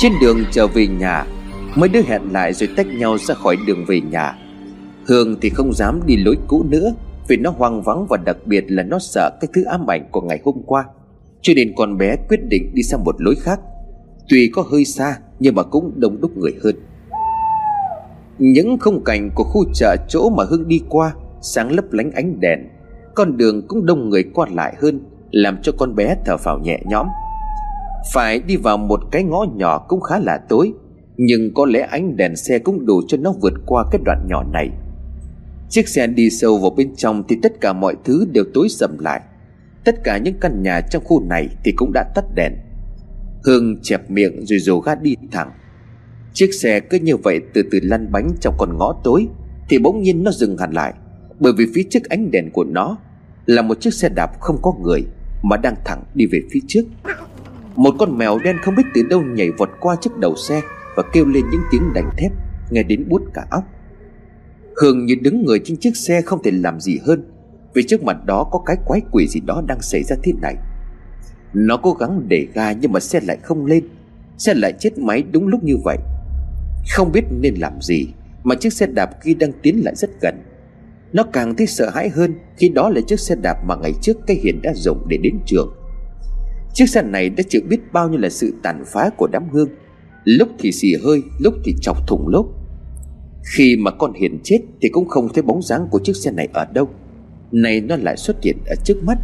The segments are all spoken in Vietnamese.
Trên đường trở về nhà, Mấy đứa hẹn lại rồi tách nhau ra khỏi đường về nhà. Hương thì không dám đi lối cũ nữa, Vì nó hoang vắng và đặc biệt là nó sợ cái thứ ám ảnh của ngày hôm qua, Cho nên con bé quyết định đi sang một lối khác. Tuy có hơi xa, nhưng mà cũng đông đúc người hơn. Những khung cảnh của khu chợ chỗ mà Hương đi qua Sáng lấp lánh ánh đèn, Con đường cũng đông người qua lại hơn, Làm cho con bé thở phào nhẹ nhõm. Phải đi vào một cái ngõ nhỏ cũng khá là tối, Nhưng có lẽ ánh đèn xe cũng đủ cho nó vượt qua cái đoạn nhỏ này. Chiếc xe đi sâu vào bên trong Thì tất cả mọi thứ đều tối sầm lại. Tất cả những căn nhà trong khu này Thì cũng đã tắt đèn. Hương chẹp miệng rồi rồ ga đi thẳng. Chiếc xe cứ như vậy từ từ lăn bánh trong con ngõ tối, Thì bỗng nhiên nó dừng hẳn lại, Bởi vì phía trước ánh đèn của nó Là một chiếc xe đạp không có người Mà đang thẳng đi về phía trước. Một con mèo đen không biết từ đâu nhảy vọt qua chiếc đầu xe Và kêu lên những tiếng đành thép, Nghe đến bút cả óc. Hương như đứng người trên chiếc xe không thể làm gì hơn, Vì trước mặt đó có cái quái quỷ gì đó đang xảy ra thế này. Nó cố gắng để ga nhưng mà xe lại không lên, Xe lại chết máy đúng lúc như vậy. Không biết nên làm gì, Mà chiếc xe đạp kia đang tiến lại rất gần. Nó càng thấy sợ hãi hơn Khi đó là chiếc xe đạp mà ngày trước cái hiền đã dùng để đến trường. Chiếc xe này đã chịu biết bao nhiêu là sự tàn phá của đám hương Lúc thì xì hơi, Lúc thì chọc thủng lốp. Khi mà con Hiền chết Thì cũng không thấy bóng dáng của chiếc xe này ở đâu. Này nó lại xuất hiện ở trước mắt,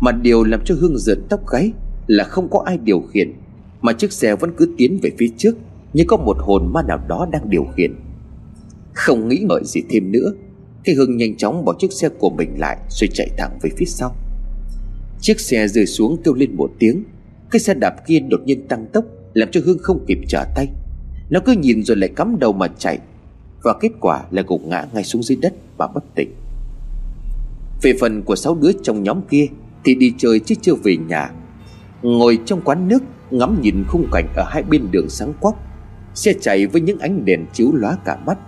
Mà điều làm cho Hương rợn tóc gáy Là không có ai điều khiển, Mà chiếc xe vẫn cứ tiến về phía trước Như có một hồn ma nào đó đang điều khiển. Không nghĩ ngợi gì thêm nữa Cái Hương nhanh chóng bỏ chiếc xe của mình lại Rồi chạy thẳng về phía sau. Chiếc xe rơi xuống kêu lên một tiếng. Cái xe đạp kia đột nhiên tăng tốc, Làm cho Hương không kịp trở tay. Nó cứ nhìn rồi lại cắm đầu mà chạy. Và kết quả là gục ngã ngay xuống dưới đất và bất tỉnh. Về phần của sáu đứa trong nhóm kia Thì đi chơi chứ chưa về nhà. Ngồi trong quán nước, Ngắm nhìn khung cảnh ở hai bên đường sáng quắc. Xe chạy với những ánh đèn chiếu lóa cả mắt.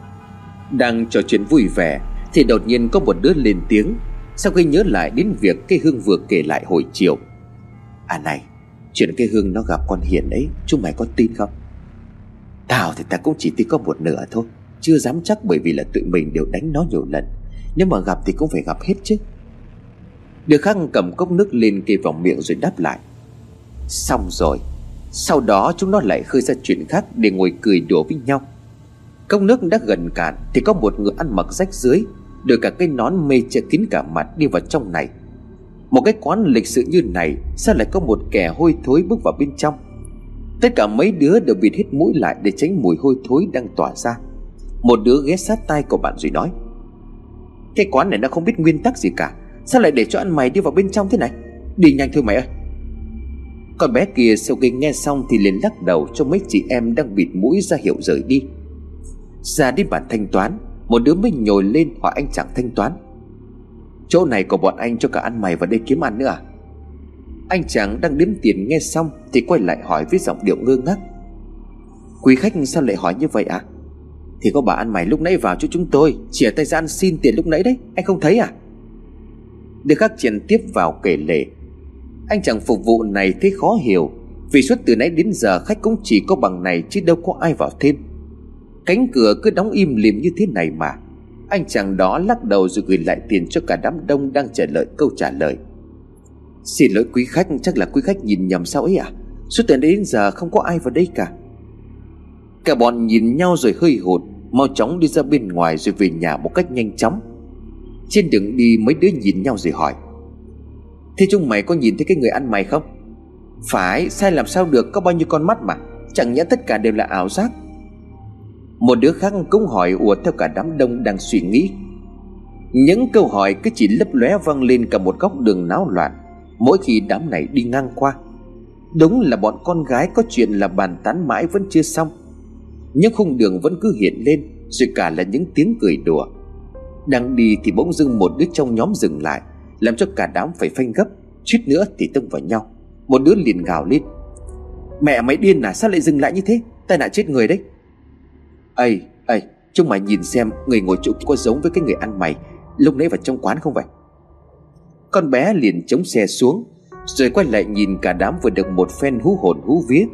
Đang trò chuyện vui vẻ Thì đột nhiên có một đứa lên tiếng. Sau khi nhớ lại đến việc cây hương vừa kể lại hồi chiều? À này, Chuyện cây hương nó gặp con Hiền ấy Chúng mày có tin không? Tao thì ta cũng chỉ tin có một nửa thôi, chưa dám chắc bởi vì là tụi mình đều đánh nó nhiều lần. Nếu mà gặp thì cũng phải gặp hết chứ. Được khăn cầm cốc nước lên kề vào miệng rồi đáp lại. Xong rồi, Sau đó chúng nó lại khơi ra chuyện khác Để ngồi cười đùa với nhau. Cốc nước đã gần cạn Thì có một người ăn mặc rách dưới đưa cả cái nón mê che kín cả mặt đi vào trong này. Một cái quán lịch sự như này, Sao lại có một kẻ hôi thối bước vào bên trong? Tất cả mấy đứa đều bịt hết mũi lại Để tránh mùi hôi thối đang tỏa ra. Một đứa ghé sát tay của bạn rồi nói, Cái quán này nó không biết nguyên tắc gì cả, Sao lại để cho ăn mày đi vào bên trong thế này? Đi nhanh thôi mày ơi. Con bé kia sau khi nghe xong Thì liền lắc đầu cho mấy chị em đang bịt mũi ra hiệu rời đi. Ra đến bàn thanh toán một đứa mới nhồi lên hỏi anh chẳng thanh toán. Chỗ này của bọn anh cho cả ăn mày vào đây kiếm ăn nữa à? Anh chàng đang đếm tiền nghe xong Thì quay lại hỏi với giọng điệu ngơ ngác. Quý khách sao lại hỏi như vậy ạ? À? Thì có bà ăn mày lúc nãy vào cho chúng tôi, Chìa tay ra ăn xin tiền lúc nãy đấy, Anh không thấy à? Đưa khắc triển tiếp vào kể lể. Anh chàng phục vụ này thấy khó hiểu, Vì suốt từ nãy đến giờ khách cũng chỉ có bằng này Chứ đâu có ai vào thêm. Cánh cửa cứ đóng im lìm như thế này mà. Anh chàng đó lắc đầu rồi gửi lại tiền cho cả đám đông đang chờ đợi câu trả lời. Xin lỗi quý khách, chắc là quý khách nhìn nhầm sao ấy à Suốt từ đến giờ không có ai vào đây cả. Cả bọn nhìn nhau rồi hơi hụt, Mau chóng đi ra bên ngoài rồi về nhà một cách nhanh chóng. Trên đường đi, mấy đứa nhìn nhau rồi hỏi. Thế chúng mày có nhìn thấy cái người ăn mày không? Phải, sai làm sao được, có bao nhiêu con mắt mà. Chẳng nhẽ tất cả đều là ảo giác. Một đứa khác cũng hỏi ùa theo cả đám đông đang suy nghĩ. Những câu hỏi cứ chỉ lấp lóe vang lên cả một góc đường náo loạn, Mỗi khi đám này đi ngang qua. Đúng là bọn con gái có chuyện là bàn tán mãi vẫn chưa xong những khung đường vẫn cứ hiện lên, rồi cả là những tiếng cười đùa. Đang đi thì bỗng dưng một đứa trong nhóm dừng lại, làm cho cả đám phải phanh gấp chút nữa thì tông vào nhau. Một đứa liền gào lên. Mẹ mày điên à sao lại dừng lại như thế? Tai nạn chết người đấy ây ây, chúng mày nhìn xem người ngồi chỗ có giống với cái người ăn mày, lúc nãy vào trong quán không vậy? Con bé liền chống xe xuống, rồi quay lại nhìn cả đám vừa được một phen hú hồn hú vía.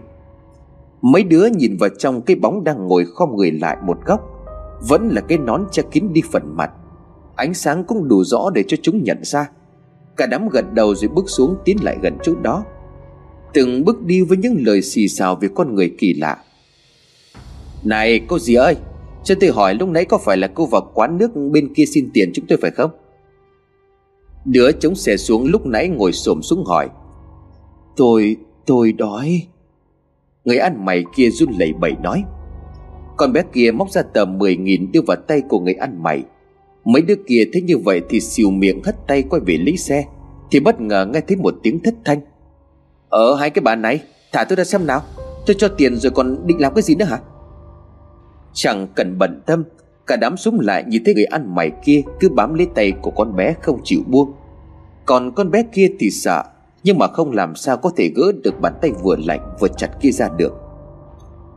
Mấy đứa nhìn vào trong cái bóng đang ngồi khom người lại một góc, Vẫn là cái nón che kín đi phần mặt. Ánh sáng cũng đủ rõ để cho chúng nhận ra. Cả đám gật đầu rồi bước xuống tiến lại gần chỗ đó. Từng bước đi với những lời xì xào về con người kỳ lạ. Này cô gì ơi Cho tôi hỏi lúc nãy có phải là cô vào quán nước bên kia xin tiền chúng tôi phải không? Đứa chống xe xuống lúc nãy ngồi xổm xuống hỏi. Tôi, tôi đói. Người ăn mày kia run lẩy bẩy nói. Con bé kia móc ra tờ 10 nghìn đưa vào tay của người ăn mày. Mấy đứa kia thấy như vậy thì xìu miệng hất tay quay về lấy xe Thì bất ngờ nghe thấy một tiếng thất thanh. Ở hai cái bà này Thả tôi ra xem nào. Tôi cho tiền rồi còn định làm cái gì nữa hả? Chẳng cần bận tâm, Cả đám súng lại nhìn thấy người ăn mày kia Cứ bám lấy tay của con bé không chịu buông. Còn con bé kia thì sợ, Nhưng mà không làm sao có thể gỡ được bàn tay vừa lạnh vừa chặt kia ra được.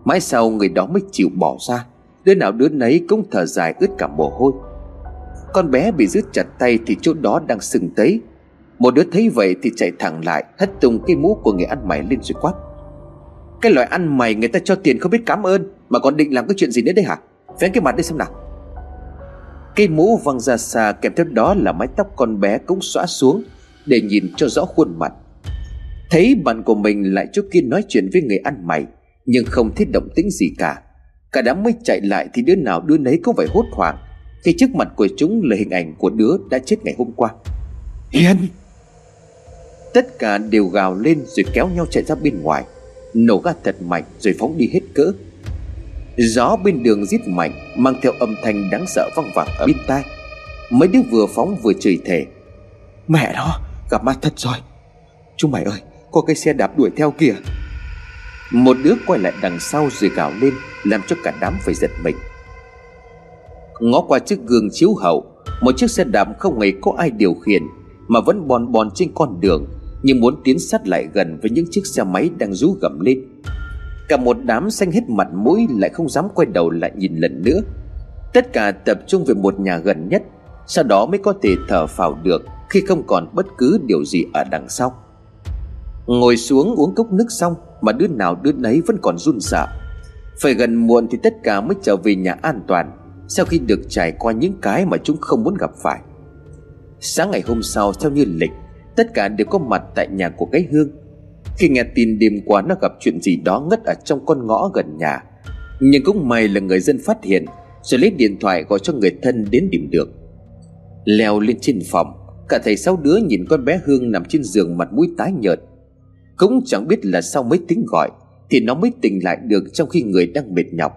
Mãi sau người đó mới chịu bỏ ra, Đứa nào đứa nấy cũng thở dài ướt cả mồ hôi. Con bé bị giữ chặt tay thì chỗ đó đang sưng tấy. Một đứa thấy vậy thì chạy thẳng lại, Hất tung cái mũ của người ăn mày lên rồi quát. Cái loại ăn mày người ta cho tiền không biết cảm ơn. Mà còn định làm cái chuyện gì nữa đây hả? Vén cái mặt đi xem nào. Cây mũ văng ra xa kèm theo đó là mái tóc con bé cũng xóa xuống Để nhìn cho rõ khuôn mặt. Thấy bạn của mình lại trước kia nói chuyện với người ăn mày Nhưng không thấy động tĩnh gì cả. Cả đám mới chạy lại thì đứa nào đứa nấy cũng phải hốt hoảng. Khi trước mặt của chúng là hình ảnh của đứa đã chết ngày hôm qua. Hiền Tất cả đều gào lên rồi kéo nhau chạy ra bên ngoài. Nổ ga thật mạnh rồi phóng đi hết cỡ Gió bên đường rít mạnh, Mang theo âm thanh đáng sợ văng vẳng ở bên tai. Mấy đứa vừa phóng vừa chửi thề. Mẹ nó, gặp ma thật rồi. Chúng mày ơi, Có cái xe đạp đuổi theo kìa. Một đứa quay lại đằng sau rồi gào lên, Làm cho cả đám phải giật mình. Ngó qua chiếc gương chiếu hậu, Một chiếc xe đạp không hề có ai điều khiển, Mà vẫn bòn bòn trên con đường, Nhưng muốn tiến sát lại gần với những chiếc xe máy đang rú gầm lên. Cả một đám xanh hết mặt mũi lại không dám quay đầu lại nhìn lần nữa. Tất cả tập trung về một nhà gần nhất, Sau đó mới có thể thở phào được Khi không còn bất cứ điều gì ở đằng sau. Ngồi xuống uống cốc nước xong Mà đứa nào đứa nấy vẫn còn run sợ. Phải gần muộn thì tất cả mới trở về nhà an toàn Sau khi được trải qua những cái mà chúng không muốn gặp phải. Sáng ngày hôm sau, theo như lịch, Tất cả đều có mặt tại nhà của cái hương khi nghe tin đêm qua nó gặp chuyện gì đó ngất ở trong con ngõ gần nhà, Nhưng cũng may là người dân phát hiện, Rồi lấy điện thoại gọi cho người thân đến điểm được. Leo lên trên phòng, Cả thầy sáu đứa nhìn con bé Hương nằm trên giường mặt mũi tái nhợt. Cũng chẳng biết là sau mấy tiếng gọi, Thì nó mới tỉnh lại được trong khi người đang mệt nhọc.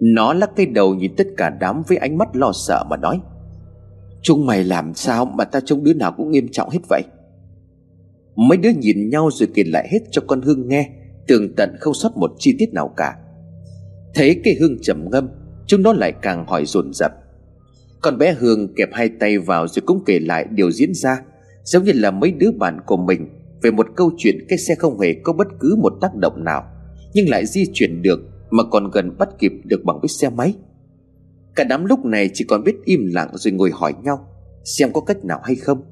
Nó lắc cái đầu nhìn tất cả đám với ánh mắt lo sợ mà nói, Chúng mày làm sao mà ta trông đứa nào cũng nghiêm trọng hết vậy? Mấy đứa nhìn nhau rồi kể lại hết cho con Hương nghe, Tường tận không sót một chi tiết nào cả. Thấy cái Hương trầm ngâm, Chúng nó lại càng hỏi dồn dập. Con bé Hương kẹp hai tay vào rồi cũng kể lại điều diễn ra, Giống như là mấy đứa bạn của mình, Về một câu chuyện cái xe không hề có bất cứ một tác động nào, Nhưng lại di chuyển được Mà còn gần bắt kịp được bằng với xe máy. Cả đám lúc này chỉ còn biết im lặng rồi ngồi hỏi nhau, Xem có cách nào hay không.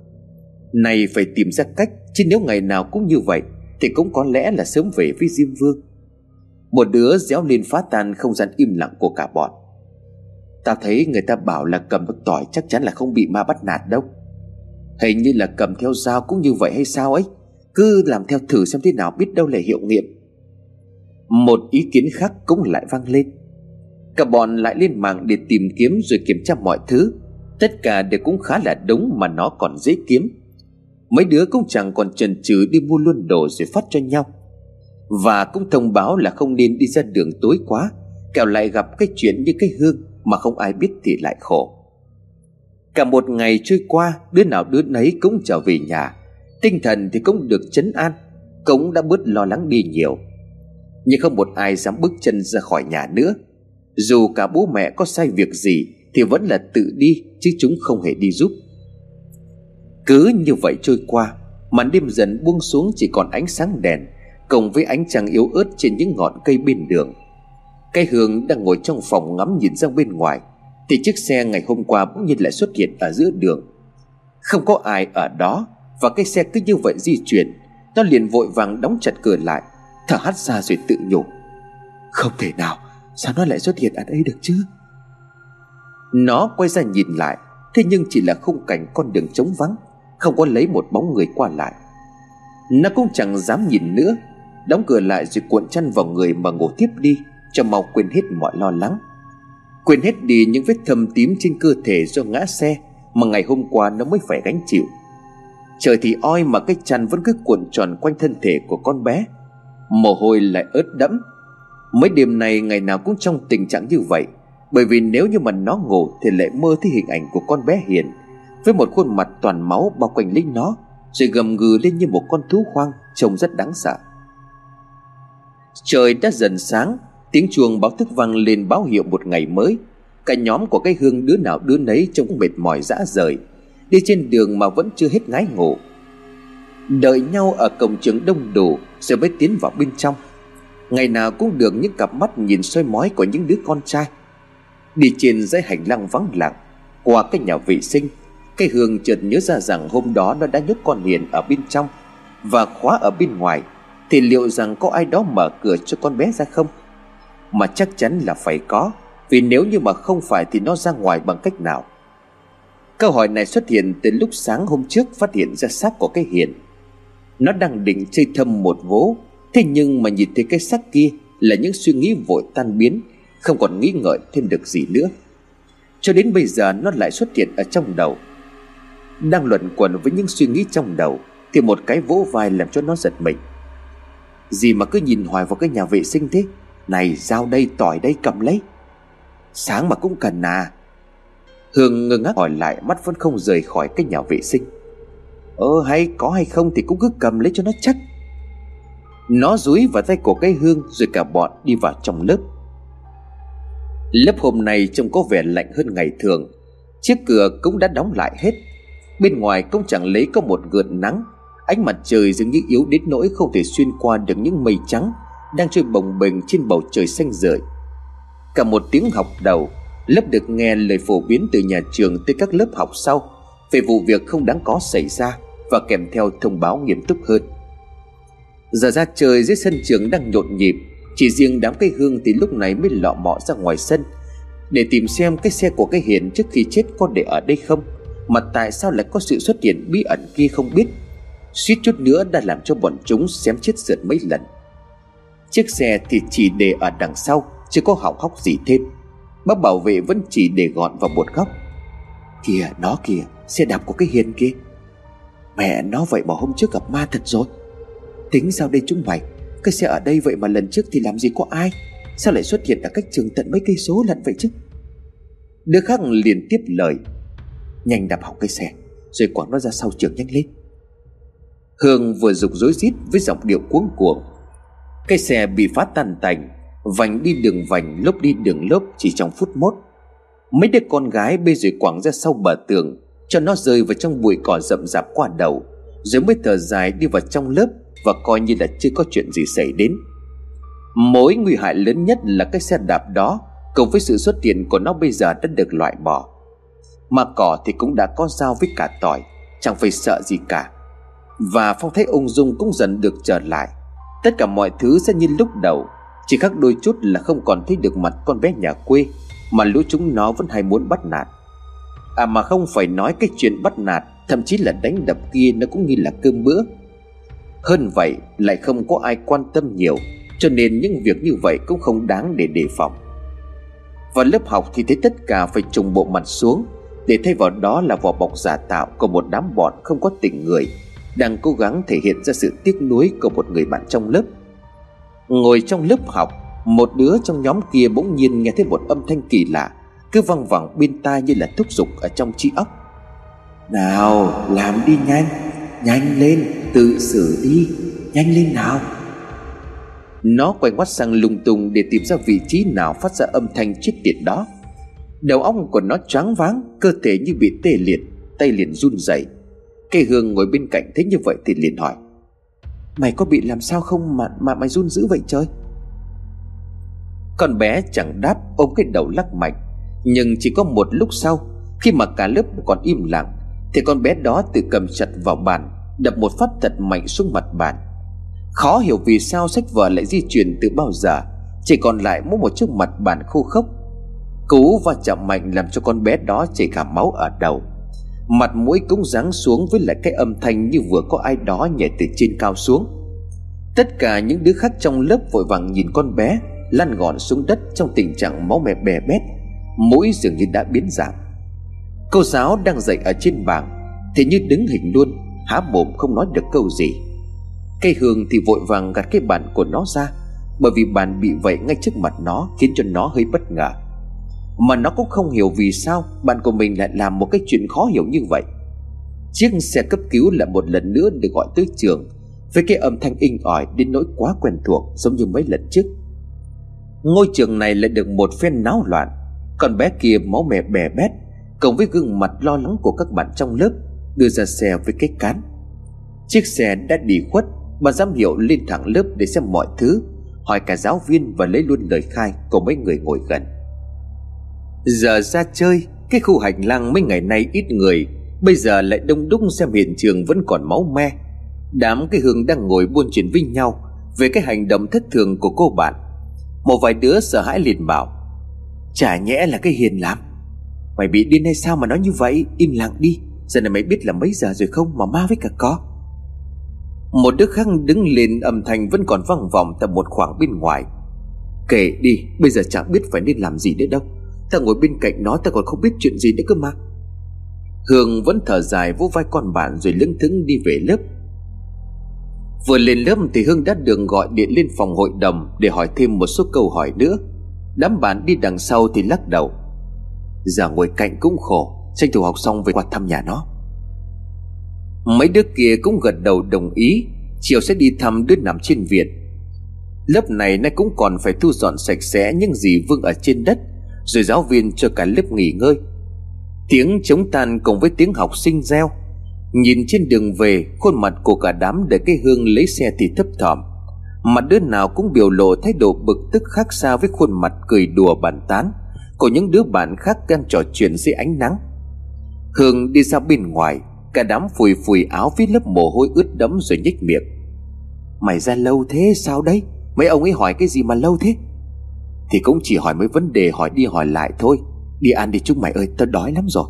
Này phải tìm ra cách, Chứ nếu ngày nào cũng như vậy, Thì cũng có lẽ là sớm về với Diêm Vương. Một đứa réo lên phá tan không gian im lặng của cả bọn. Ta thấy người ta bảo là cầm bức tỏi chắc chắn là không bị ma bắt nạt đâu. Hình như là cầm theo dao cũng như vậy hay sao ấy? Cứ làm theo thử xem thế nào biết đâu là hiệu nghiệm. Một ý kiến khác cũng lại vang lên. Cả bọn lại lên mạng để tìm kiếm rồi kiểm tra mọi thứ. Tất cả đều cũng khá là đúng mà nó còn dễ kiếm. Mấy đứa cũng chẳng còn chần chừ đi mua luôn đồ rồi phát cho nhau. Và cũng thông báo là không nên đi ra đường tối quá, Kẻo lại gặp cái chuyện như cái hương Mà không ai biết thì lại khổ. Cả một ngày trôi qua, Đứa nào đứa nấy cũng trở về nhà. Tinh thần thì cũng được chấn an, Cũng đã bớt lo lắng đi nhiều. Nhưng không một ai dám bước chân ra khỏi nhà nữa. Dù cả bố mẹ có sai việc gì Thì vẫn là tự đi, Chứ chúng không hề đi giúp cứ như vậy trôi qua, Màn đêm dần buông xuống chỉ còn ánh sáng đèn, Cộng với ánh trăng yếu ớt trên những ngọn cây bên đường. Cây hương đang ngồi trong phòng ngắm nhìn ra bên ngoài, Thì chiếc xe ngày hôm qua bỗng nhiên lại xuất hiện ở giữa đường. Không có ai ở đó, Và cái xe cứ như vậy di chuyển, Nó liền vội vàng đóng chặt cửa lại, Thở hắt ra rồi tự nhủ. Không thể nào, Sao nó lại xuất hiện ở đây được chứ? Nó quay ra nhìn lại, Thế nhưng chỉ là khung cảnh con đường trống vắng. Không có lấy một bóng người qua lại. Nó cũng chẳng dám nhìn nữa, Đóng cửa lại rồi cuộn chăn vào người mà ngủ tiếp đi, Cho mau quên hết mọi lo lắng. Quên hết đi những vết thâm tím trên cơ thể do ngã xe Mà ngày hôm qua nó mới phải gánh chịu. Trời thì oi mà cái chăn vẫn cứ cuộn tròn quanh thân thể của con bé. Mồ hôi lại ướt đẫm. Mấy đêm này ngày nào cũng trong tình trạng như vậy, Bởi vì nếu như mà nó ngủ Thì lại mơ thấy hình ảnh của con bé Hiền. Với một khuôn mặt toàn máu bao quanh linh nó, Rồi gầm gừ lên như một con thú hoang, Trông rất đáng sợ. Trời đã dần sáng, Tiếng chuông báo thức vang lên báo hiệu một ngày mới. Cả nhóm của cái hương đứa nào đứa nấy trông cũng mệt mỏi dã rời, Đi trên đường mà vẫn chưa hết ngái ngủ. Đợi nhau ở cổng trường đông đủ, Rồi mới tiến vào bên trong. Ngày nào cũng được những cặp mắt nhìn soi mói của những đứa con trai. Đi trên dãy hành lang vắng lặng, Qua cái nhà vệ sinh cái hương chợt nhớ ra rằng hôm đó nó đã nhốt con Hiền ở bên trong Và khóa ở bên ngoài. Thì liệu rằng có ai đó mở cửa cho con bé ra không? Mà chắc chắn là phải có, Vì nếu như mà không phải thì nó ra ngoài bằng cách nào? Câu hỏi này xuất hiện từ lúc sáng hôm trước phát hiện ra xác của cái Hiền. Nó đang định chơi thâm một vố, Thế nhưng mà nhìn thấy cái xác kia Là những suy nghĩ vội tan biến, Không còn nghĩ ngợi thêm được gì nữa. Cho đến bây giờ nó lại xuất hiện ở trong đầu. Đang luẩn quẩn với những suy nghĩ trong đầu, Thì một cái vỗ vai làm cho nó giật mình. Gì mà cứ nhìn hoài vào cái nhà vệ sinh thế? Này, dao đây, tỏi đây, cầm lấy. Sáng mà cũng cần à? Hương ngơ ngác hỏi lại, Mắt vẫn không rời khỏi cái nhà vệ sinh. Ờ hay có hay không thì cũng cứ cầm lấy cho nó chắc. Nó dúi vào tay của cái hương, Rồi cả bọn đi vào trong lớp. Lớp hôm nay trông có vẻ lạnh hơn ngày thường. Chiếc cửa cũng đã đóng lại hết. Bên ngoài cũng chẳng lấy có một gợn nắng. Ánh mặt trời dường như yếu đến nỗi không thể xuyên qua được những mây trắng Đang trôi bồng bềnh trên bầu trời xanh rời Cả một tiếng học đầu, Lớp được nghe lời phổ biến từ nhà trường tới các lớp học sau Về vụ việc không đáng có xảy ra Và kèm theo thông báo nghiêm túc hơn. Giờ ra trời dưới sân trường đang nhộn nhịp, Chỉ riêng đám cây hương thì lúc này mới lọ mọ ra ngoài sân Để tìm xem cái xe của cái hiền trước khi chết có để ở đây không. Mà tại sao lại có sự xuất hiện bí ẩn kia không biết? Suýt chút nữa đã làm cho bọn chúng xém chết sượt mấy lần. Chiếc xe thì chỉ để ở đằng sau, Chưa có hỏng hóc gì thêm. Bác bảo vệ vẫn chỉ để gọn vào một góc. Kìa, nó kìa, Xe đạp của cái hiền kia. Mẹ nó vậy mà hôm trước gặp ma thật rồi. Tính sao đây chúng mày? Cái xe ở đây vậy mà lần trước thì làm gì có ai? Sao lại xuất hiện ở cách trường tận mấy cây số lận vậy chứ? Đứa khác liền tiếp lời. Nhanh đạp hỏng cái xe, Rồi quẳng nó ra sau trường nhanh lên. Hương vừa dục rối rít với giọng điệu cuống cuồng. Cái xe bị phá tan tành, Vành đi đường vành, lốp đi đường lốp chỉ trong phút mốt. Mấy đứa con gái bê rồi quẳng ra sau bờ tường, Cho nó rơi vào trong bụi cỏ rậm rạp qua đầu, Rồi mới thở dài đi vào trong lớp Và coi như là chưa có chuyện gì xảy đến. Mối nguy hại lớn nhất là cái xe đạp đó Cùng với sự xuất hiện của nó bây giờ đã được loại bỏ. Mà cỏ thì cũng đã có dao với cả tỏi, Chẳng phải sợ gì cả. Và phong thấy ung dung cũng dần được trở lại. Tất cả mọi thứ sẽ như lúc đầu, chỉ khác đôi chút là không còn thấy được mặt con bé nhà quê, Mà lũ chúng nó vẫn hay muốn bắt nạt. À mà không phải nói cái chuyện bắt nạt, Thậm chí là đánh đập kia nó cũng như là cơm bữa. Hơn vậy, lại không có ai quan tâm nhiều, Cho nên những việc như vậy cũng không đáng để đề phòng. Vào lớp học thì thấy tất cả phải trùng bộ mặt xuống để thay vào đó là vỏ bọc giả tạo của một đám bọn không có tình người, Đang cố gắng thể hiện ra sự tiếc nuối của một người bạn trong lớp. Ngồi trong lớp học, Một đứa trong nhóm kia bỗng nhiên nghe thấy một âm thanh kỳ lạ, Cứ văng vẳng bên tai như là thúc giục ở trong trí óc. Nào, làm đi nhanh Nhanh lên, tự xử đi, Nhanh lên nào. Nó quay ngoắt sang lung tung để tìm ra vị trí nào phát ra âm thanh chết tiệt đó. Đầu óc của nó choáng váng, Cơ thể như bị tê liệt, Tay liền run rẩy. Cây hương ngồi bên cạnh thấy như vậy thì liền hỏi, Mày có bị làm sao không? Mà mà mày run dữ vậy trời? Con bé chẳng đáp, ôm cái đầu lắc mạnh. Nhưng chỉ có một lúc sau, Khi mà cả lớp còn im lặng, Thì con bé đó tự cầm chặt vào bàn, Đập một phát thật mạnh xuống mặt bàn. Khó hiểu vì sao sách vở lại di chuyển từ bao giờ, Chỉ còn lại mỗi một chiếc mặt bàn khô khốc. Cú và chạm mạnh làm cho con bé đó chảy cả máu ở đầu. Mặt mũi cũng giáng xuống với lại cái âm thanh như vừa có ai đó nhảy từ trên cao xuống. Tất cả những đứa khác trong lớp vội vàng nhìn con bé, Lăn gọn xuống đất trong tình trạng máu mẹ bè bét. Mũi dường như đã biến dạng. Cô giáo đang dạy ở trên bảng, Thì như đứng hình luôn, Há mồm không nói được câu gì. Cây hương thì vội vàng gạt cái bàn của nó ra, Bởi vì bàn bị vậy ngay trước mặt nó Khiến cho nó hơi bất ngờ. Mà nó cũng không hiểu vì sao Bạn của mình lại làm một cái chuyện khó hiểu như vậy. Chiếc xe cấp cứu lại một lần nữa được gọi tới trường. Với cái âm thanh inh ỏi đến nỗi quá quen thuộc, Giống như mấy lần trước. Ngôi trường này lại được một phen náo loạn. Còn bé kia máu mẹ bè bét, Cộng với gương mặt lo lắng của các bạn trong lớp, Đưa ra xe với cái cán. Chiếc xe đã đi khuất Bà giám hiệu lên thẳng lớp để xem mọi thứ. Hỏi cả giáo viên và lấy luôn lời khai Của mấy người ngồi gần. Giờ ra chơi, Cái khu hành lang mấy ngày nay ít người. Bây giờ lại đông đúc xem hiện trường vẫn còn máu me. Đám cái hương đang ngồi buôn chuyện với nhau Về cái hành động thất thường của cô bạn. Một vài đứa sợ hãi liền bảo, Chả nhẽ là cái hiền lắm. Mày bị điên hay sao mà nói như vậy? Im lặng đi. Giờ này mày biết là mấy giờ rồi không mà ma với cả có. Một đứa khác đứng lên âm thanh vẫn còn vang vọng tại một khoảng bên ngoài. Kể đi, Bây giờ chẳng biết phải nên làm gì nữa đâu. Ta ngồi bên cạnh nó, ta còn không biết chuyện gì nữa cơ mà. Hương vẫn thở dài vỗ vai con bạn rồi lững thững đi về lớp. Vừa lên lớp thì Hương đã được gọi điện lên phòng hội đồng Để hỏi thêm một số câu hỏi nữa. Đám bạn đi đằng sau thì lắc đầu. Giờ ngồi cạnh cũng khổ, Tranh thủ học xong về qua thăm nhà nó. Mấy đứa kia cũng gật đầu đồng ý Chiều sẽ đi thăm đứa nằm trên viện Lớp này nay cũng còn phải thu dọn sạch sẽ những gì vương ở trên đất. Rồi giáo viên cho cả lớp nghỉ ngơi. Tiếng chống tan cùng với tiếng học sinh reo. Nhìn trên đường về, Khuôn mặt của cả đám để cái hương lấy xe thì thấp thỏm. Mặt đứa nào cũng biểu lộ thái độ bực tức khác xa với khuôn mặt cười đùa bàn tán Của những đứa bạn khác đang trò chuyện dưới ánh nắng. Hương đi ra bên ngoài, Cả đám phùi phùi áo với lớp mồ hôi ướt đẫm rồi nhếch miệng. Mày ra lâu thế, sao đấy? Mấy ông ấy hỏi cái gì mà lâu thế? Thì cũng chỉ hỏi mấy vấn đề hỏi đi hỏi lại thôi. Đi ăn đi chúng mày ơi, tao đói lắm rồi.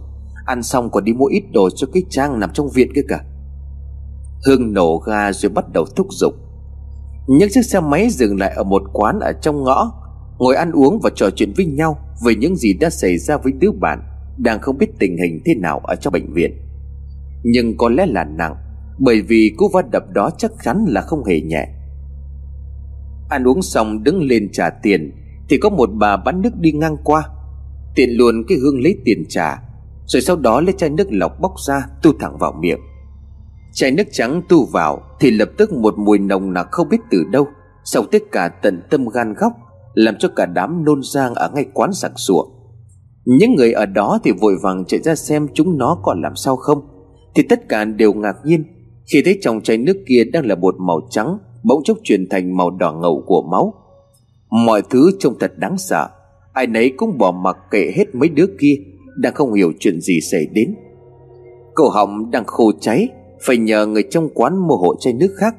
Ăn xong còn đi mua ít đồ cho cái trang nằm trong viện kia cả Hương nổ ga rồi bắt đầu thúc giục. Những chiếc xe máy dừng lại ở một quán ở trong ngõ, Ngồi ăn uống và trò chuyện với nhau Về những gì đã xảy ra với đứa bạn Đang không biết tình hình thế nào ở trong bệnh viện. Nhưng có lẽ là nặng, Bởi vì cú va đập đó chắc chắn là không hề nhẹ. Ăn uống xong đứng lên trả tiền thì có một bà bán nước đi ngang qua. Tiện luôn cái hương lấy tiền trả Rồi sau đó lấy chai nước lọc bóc ra, Tu thẳng vào miệng. Chai nước trắng tu vào Thì lập tức một mùi nồng nặc không biết từ đâu, Sau tất cả tận tâm gan góc, Làm cho cả đám nôn giang ở ngay quán sặc sụa. Những người ở đó thì vội vàng chạy ra xem chúng nó còn làm sao không, Thì tất cả đều ngạc nhiên Khi thấy trong chai nước kia đang là bột màu trắng, Bỗng chốc chuyển thành màu đỏ ngầu của máu. Mọi thứ trông thật đáng sợ. Ai nấy cũng bỏ mặc kệ hết mấy đứa kia, Đang không hiểu chuyện gì xảy đến. Cổ họng đang khô cháy, Phải nhờ người trong quán mua hộ chai nước khác.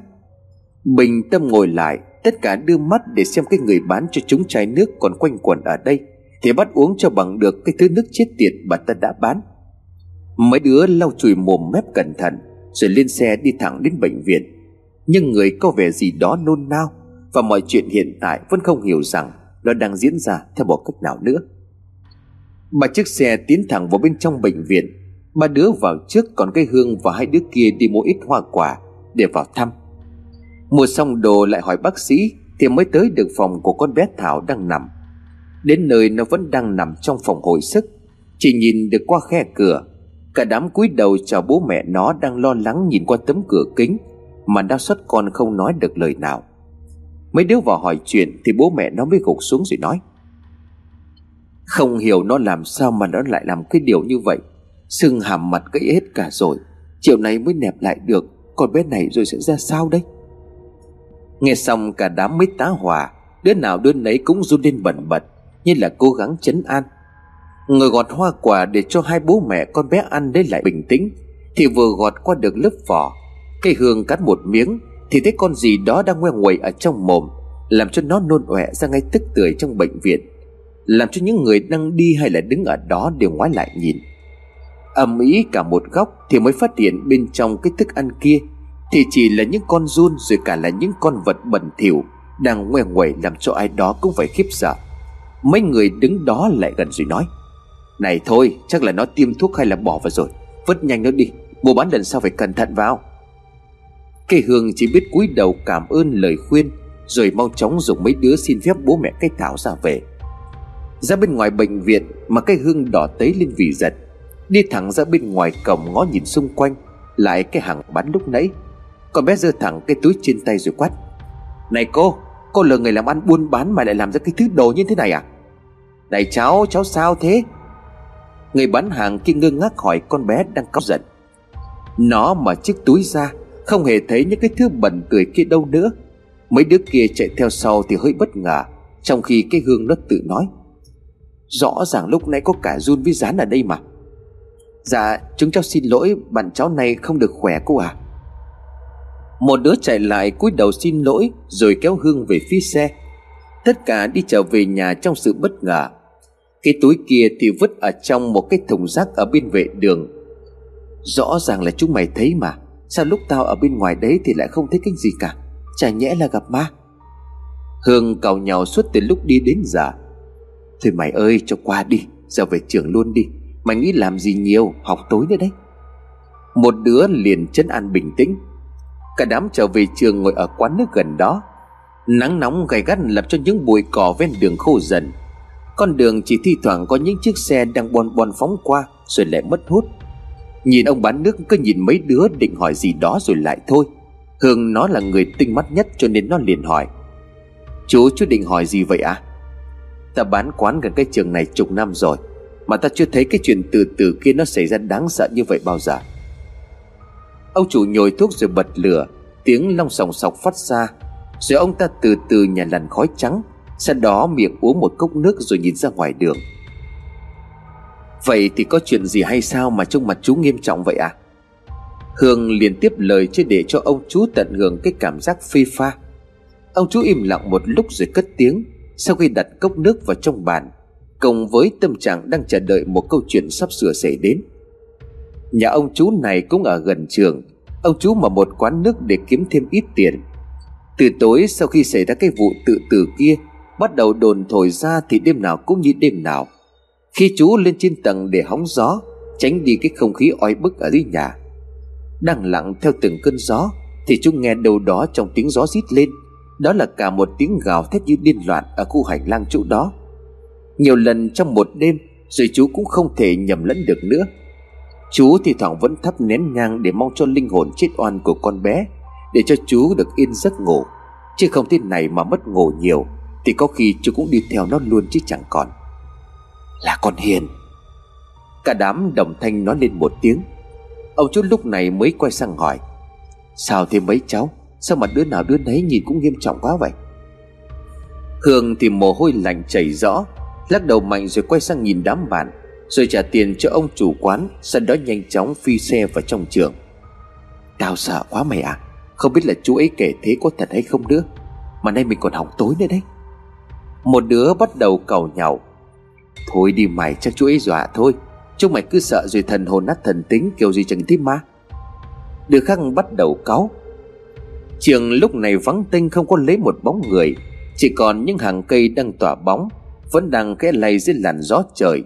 Bình tâm ngồi lại, Tất cả đưa mắt để xem cái người bán cho chúng chai nước còn quanh quẩn ở đây, Thì bắt uống cho bằng được cái thứ nước chết tiệt bà ta đã bán. Mấy đứa lau chùi mồm mép cẩn thận, Rồi lên xe đi thẳng đến bệnh viện. Nhưng người có vẻ gì đó nôn nao. Và mọi chuyện hiện tại vẫn không hiểu rằng Nó đang diễn ra theo một cách nào nữa. Ba chiếc xe tiến thẳng vào bên trong bệnh viện, Ba đứa vào trước còn cái hương và hai đứa kia đi mua ít hoa quả Để vào thăm. Mua xong đồ lại hỏi bác sĩ Thì mới tới được phòng của con bé Thảo đang nằm. Đến nơi nó vẫn đang nằm trong phòng hồi sức, Chỉ nhìn được qua khe cửa. Cả đám cúi đầu chào bố mẹ nó đang lo lắng nhìn qua tấm cửa kính Mà đau xót con không nói được lời nào. Mấy đứa vào hỏi chuyện Thì bố mẹ nó mới gục xuống rồi nói. Không hiểu nó làm sao mà nó lại làm cái điều như vậy. Sưng hàm mặt gãy hết cả rồi. Chiều nay mới nẹp lại được. Còn bé này rồi sẽ ra sao đấy Nghe xong cả đám mới tá hòa Đứa nào đứa nấy cũng run lên bẩn bật, Như là cố gắng chấn an. Người gọt hoa quả để cho hai bố mẹ con bé ăn để lại bình tĩnh, Thì vừa gọt qua được lớp vỏ Cây hương cắt một miếng thì thấy con gì đó đang ngoe nguẩy ở trong mồm, Làm cho nó nôn ọe ra ngay tức tưởi trong bệnh viện, Làm cho những người đang đi hay là đứng ở đó đều ngoái lại nhìn. Ầm ĩ cả một góc thì mới phát hiện bên trong cái thức ăn kia thì chỉ là những con run rồi cả là những con vật bẩn thỉu đang ngoe nguẩy làm cho ai đó cũng phải khiếp sợ. Mấy người đứng đó lại gần rồi nói, này thôi, chắc là nó tiêm thuốc hay là bỏ vào rồi, vứt nhanh nó đi, mua bán lần sau phải cẩn thận vào cây hương chỉ biết cúi đầu cảm ơn lời khuyên, rồi mau chóng dùng mấy đứa xin phép bố mẹ cây thảo ra về. Ra bên ngoài bệnh viện mà cây hương đỏ tấy lên vì giật Đi thẳng ra bên ngoài cổng ngó nhìn xung quanh, Lại cái hàng bán lúc nãy. Con bé giơ thẳng cái túi trên tay rồi quát, Này cô Cô lừa người làm ăn buôn bán mà lại làm ra cái thứ đồ như thế này à? Này cháu cháu sao thế? Người bán hàng kia ngơ ngác hỏi con bé đang cáu giận. Nó mà chiếc túi ra không hề thấy những cái thứ bẩn cười kia đâu nữa. Mấy đứa kia chạy theo sau thì hơi bất ngờ, Trong khi cái hương nó tự nói. Rõ ràng lúc nãy có cả run với rán ở đây mà. Dạ chúng cháu xin lỗi, Bạn cháu này không được khỏe cô à Một đứa chạy lại cúi đầu xin lỗi, Rồi kéo Hương về phía xe. Tất cả đi trở về nhà trong sự bất ngờ. Cái túi kia thì vứt ở trong một cái thùng rác ở bên vệ đường. Rõ ràng là chúng mày thấy mà. Sao lúc tao ở bên ngoài đấy thì lại không thấy cái gì cả? Chả nhẽ là gặp ma? Hương cào nhau suốt từ lúc đi đến giờ Thôi mày ơi, cho qua đi, Giờ về trường luôn đi. Mày nghĩ làm gì nhiều, Học tối nữa đấy. Một đứa liền chân an bình tĩnh. Cả đám trở về trường ngồi ở quán nước gần đó. Nắng nóng gay gắt làm cho những bụi cỏ ven đường khô dần. Con đường chỉ thi thoảng có những chiếc xe đang bon bon phóng qua, Rồi lại mất hút. Nhìn ông bán nước cứ nhìn mấy đứa định hỏi gì đó rồi lại thôi. Hương nó là người tinh mắt nhất cho nên nó liền hỏi. Chú chú định hỏi gì vậy à Ta bán quán gần cái trường này chục năm rồi, mà ta chưa thấy cái chuyện từ từ kia nó xảy ra đáng sợ như vậy bao giờ. Ông chủ nhồi thuốc rồi bật lửa, Tiếng long sòng sọc phát ra, Rồi ông ta từ từ nhả lằn khói trắng, Sau đó miệng uống một cốc nước rồi nhìn ra ngoài đường. Vậy thì có chuyện gì hay sao mà trông mặt chú nghiêm trọng vậy à Hương liền tiếp lời chứ để cho ông chú tận hưởng cái cảm giác phê pha. Ông chú im lặng một lúc rồi cất tiếng, Sau khi đặt cốc nước vào trong bàn, Cùng với tâm trạng đang chờ đợi một câu chuyện sắp sửa xảy đến. Nhà ông chú này cũng ở gần trường, Ông chú mở một quán nước để kiếm thêm ít tiền. Từ tối sau khi xảy ra cái vụ tự tử kia, Bắt đầu đồn thổi ra thì đêm nào cũng như đêm nào. Khi chú lên trên tầng để hóng gió, Tránh đi cái không khí oi bức ở dưới nhà. Đang lặng theo từng cơn gió, Thì chú nghe đâu đó trong tiếng gió rít lên. Đó là cả một tiếng gào thét như điên loạn Ở khu hành lang chỗ đó. Nhiều lần trong một đêm, Rồi chú cũng không thể nhầm lẫn được nữa. Chú thì thoảng vẫn thắp nén nhang Để mong cho linh hồn chết oan của con bé, Để cho chú được yên giấc ngủ. Chứ không thế này mà mất ngủ nhiều, Thì có khi chú cũng đi theo nó luôn chứ chẳng còn. Là con Hiền. Cả đám đồng thanh nói lên một tiếng. Ông chú lúc này mới quay sang hỏi, Sao thế mấy cháu? Sao mà đứa nào đứa nấy nhìn cũng nghiêm trọng quá vậy? Hương thì mồ hôi lạnh chảy rõ, Lắc đầu mạnh rồi quay sang nhìn đám bạn, Rồi trả tiền cho ông chủ quán, Sau đó nhanh chóng phi xe vào trong trường. Tao sợ quá mày à Không biết là chú ấy kể thế có thật hay không nữa, Mà nay mình còn học tối nữa đấy. Một đứa bắt đầu cầu nhau Thôi đi mày, chắc chú ấy dọa thôi. Chúng mày cứ sợ rồi thần hồn nát thần tính Kiểu gì chẳng tiếp ma Đứa khác bắt đầu cáu. Trường lúc này vắng tinh không có lấy một bóng người. Chỉ còn những hàng cây đang tỏa bóng, vẫn đang khẽ lay dưới làn gió trời.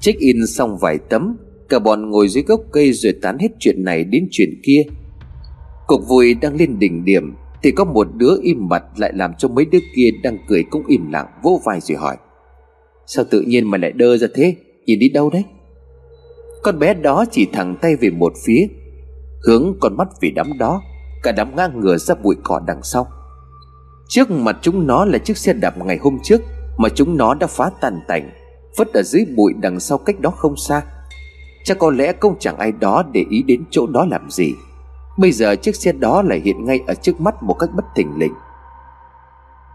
Check in xong vài tấm, cả bọn ngồi dưới gốc cây rồi tán hết chuyện này đến chuyện kia. Cuộc vui đang lên đỉnh điểm, thì có một đứa im mặt lại làm cho mấy đứa kia đang cười cũng im lặng, vỗ vai rồi hỏi sao tự nhiên mà lại đơ ra thế? Nhìn đi đâu đấy? Con bé đó chỉ thẳng tay về một phía, hướng con mắt về đám đó. Cả đám ngang ngửa ra bụi cỏ đằng sau. Trước mặt chúng nó là chiếc xe đạp ngày hôm trước mà chúng nó đã phá tàn tành, vứt ở dưới bụi đằng sau cách đó không xa. Chắc có lẽ không chẳng ai đó để ý đến chỗ đó làm gì. Bây giờ chiếc xe đó lại hiện ngay ở trước mắt một cách bất thình lình.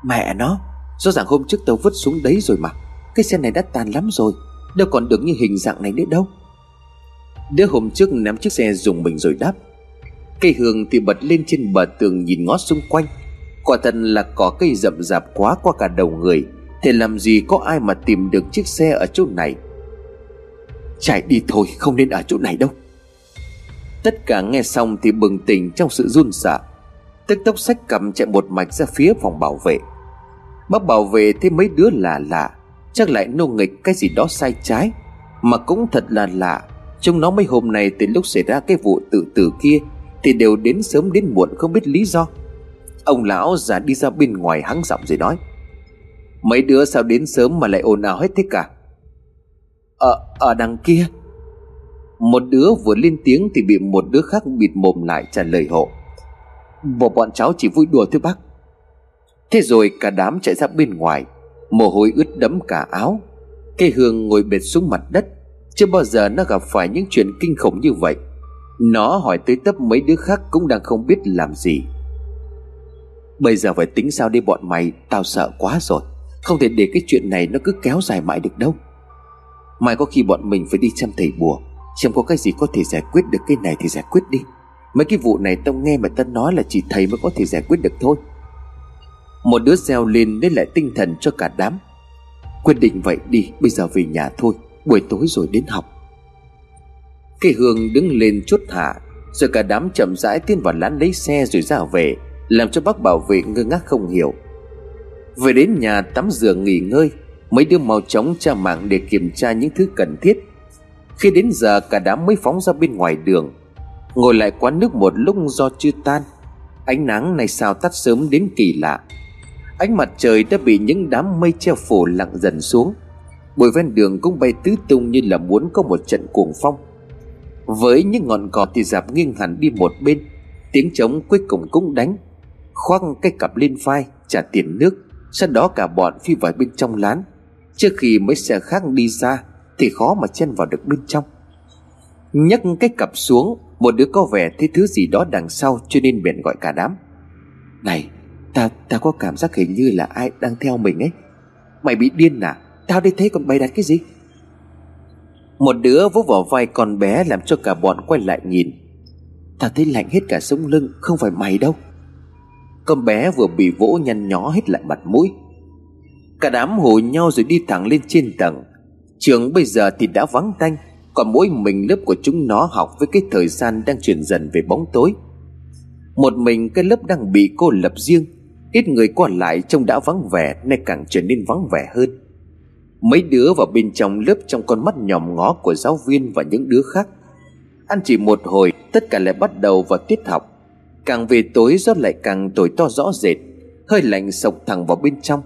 Mẹ nó, rõ ràng hôm trước tao vứt xuống đấy rồi mà cái xe này đã tàn lắm rồi, đâu còn được như hình dạng này nữa đâu. Đứa hôm trước ném chiếc xe dùng mình rồi đáp. Cây hương thì bật lên trên bờ tường nhìn ngó xung quanh. Quả thật là có cây rậm rạp quá qua cả đầu người, Thì làm gì có ai mà tìm được chiếc xe ở chỗ này. Chạy đi thôi, không nên ở chỗ này đâu. Tất cả nghe xong thì bừng tỉnh trong sự run sợ. Tức tốc sách cầm chạy một mạch ra phía phòng bảo vệ. Bác bảo vệ thấy mấy đứa lạ lạ. Chắc lại nô nghịch cái gì đó sai trái. Mà cũng thật là lạ Chúng nó mấy hôm nay từ lúc xảy ra cái vụ tự tử kia Thì đều đến sớm đến muộn không biết lý do. Ông lão già đi ra bên ngoài hắng giọng rồi nói Mấy đứa sao đến sớm mà lại ồn ào hết thế cả? Ở, ở đằng kia. Một đứa vừa lên tiếng thì bị một đứa khác bịt mồm lại trả lời hộ Bộ bọn cháu chỉ vui đùa thôi bác. Thế rồi cả đám chạy ra bên ngoài. Mồ hôi ướt đẫm cả áo. Cây hương ngồi bệt xuống mặt đất, Chưa bao giờ nó gặp phải những chuyện kinh khủng như vậy. Nó hỏi tới tấp mấy đứa khác cũng đang không biết làm gì. Bây giờ phải tính sao đi bọn mày, Tao sợ quá rồi. Không thể để cái chuyện này nó cứ kéo dài mãi được đâu. Mai có khi bọn mình phải đi chăm thầy bùa, Xem có cái gì có thể giải quyết được cái này thì giải quyết đi. Mấy cái vụ này tao nghe mà tao nói là chỉ thầy mới có thể giải quyết được thôi. Một đứa reo lên lấy lại tinh thần cho cả đám. Quyết định vậy đi, Bây giờ về nhà thôi, Buổi tối rồi đến học. Cây hương đứng lên chút hạ Rồi cả đám chậm rãi tiến vào lán lấy xe rồi ra về, Làm cho bác bảo vệ ngơ ngác không hiểu. Về đến nhà tắm rửa nghỉ ngơi, Mấy đứa mau chóng tra mạng để kiểm tra những thứ cần thiết. Khi đến giờ, cả đám mới phóng ra bên ngoài đường. Ngồi lại quán nước một lúc do chưa tan. Ánh nắng này sao tắt sớm đến kỳ lạ. Ánh mặt trời đã bị những đám mây che phủ lặng dần xuống. Bụi ven đường cũng bay tứ tung như là muốn có một trận cuồng phong. Với những ngọn cỏ thì dạp nghiêng hẳn đi một bên, Tiếng trống cuối cùng cũng đánh. Khoác cái cặp lên vai, trả tiền nước, Sau đó cả bọn phi vào bên trong lán. Trước khi mấy xe khác đi ra, Thì khó mà chen vào được bên trong. Nhấc cái cặp xuống, một đứa có vẻ thấy thứ gì đó đằng sau, cho nên bèn gọi cả đám. Này tao tao có cảm giác hình như là ai đang theo mình ấy. Mày bị điên à? Tao đi thấy còn bày đặt cái gì? Một đứa vỗ vào vai con bé làm cho cả bọn quay lại nhìn. Tao thấy lạnh hết cả sống lưng, không phải mày đâu. Con bé vừa bị vỗ nhăn nhó hết lại mặt mũi. Cả đám hù nhau rồi đi thẳng lên trên tầng. Trường bây giờ thì đã vắng tanh, còn mỗi mình lớp của chúng nó học với cái thời gian đang chuyển dần về bóng tối. Một mình cái lớp đang bị cô lập riêng. Ít người qua lại trông đã vắng vẻ, Nay càng trở nên vắng vẻ hơn. Mấy đứa vào bên trong lớp trong con mắt nhòm ngó của giáo viên và những đứa khác. Ăn chỉ một hồi, tất cả lại bắt đầu vào tiết học. Càng về tối, gió lại càng tồi to rõ rệt, Hơi lạnh sộc thẳng vào bên trong.